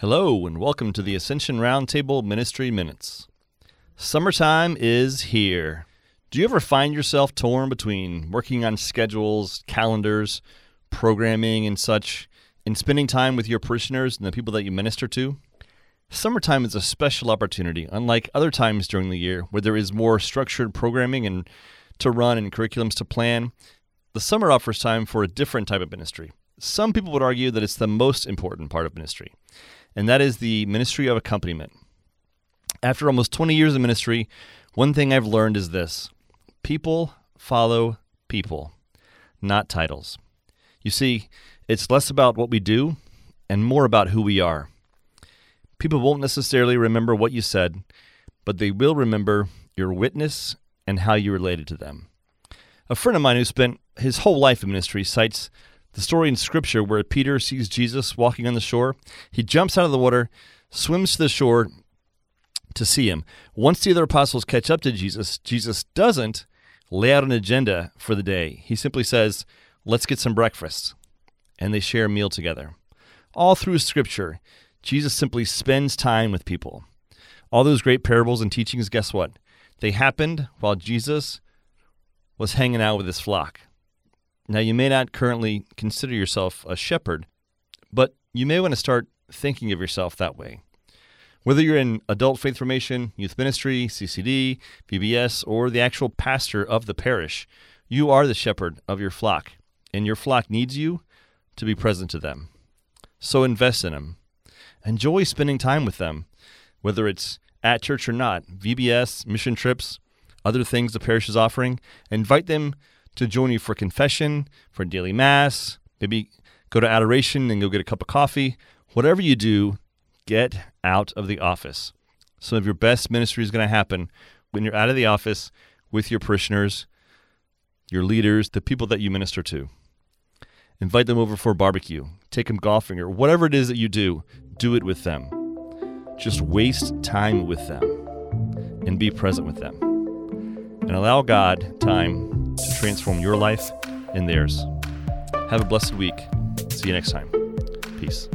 Hello, and welcome to the Ascension Roundtable Ministry Minutes. Summertime is here. Do you ever find yourself torn between working on schedules, calendars, programming, and such, and spending time with your parishioners and the people that you minister to? Summertime is a special opportunity, unlike other times during the year where there is more structured programming and to run and curriculums to plan. The summer offers time for a different type of ministry. Some people would argue that it's the most important part of ministry and that is the ministry of accompaniment. After almost 20 years of ministry, one thing I've learned is this people follow people, not titles. You see, it's less about what we do and more about who we are. People won't necessarily remember what you said, but they will remember your witness and how you related to them. A friend of mine who spent his whole life in ministry cites the story in Scripture where Peter sees Jesus walking on the shore. He jumps out of the water, swims to the shore to see him. Once the other apostles catch up to Jesus, Jesus doesn't lay out an agenda for the day. He simply says, Let's get some breakfast. And they share a meal together. All through Scripture, Jesus simply spends time with people. All those great parables and teachings, guess what? They happened while Jesus was hanging out with his flock. Now, you may not currently consider yourself a shepherd, but you may want to start thinking of yourself that way. Whether you're in adult faith formation, youth ministry, CCD, VBS, or the actual pastor of the parish, you are the shepherd of your flock, and your flock needs you to be present to them. So invest in them. Enjoy spending time with them, whether it's at church or not, VBS, mission trips, other things the parish is offering. Invite them to join you for confession, for daily mass, maybe go to adoration and go get a cup of coffee. Whatever you do, get out of the office. Some of your best ministry is going to happen when you're out of the office with your parishioners, your leaders, the people that you minister to. Invite them over for a barbecue, take them golfing, or whatever it is that you do, do it with them. Just waste time with them and be present with them. And allow God time to transform your life and theirs. Have a blessed week. See you next time. Peace.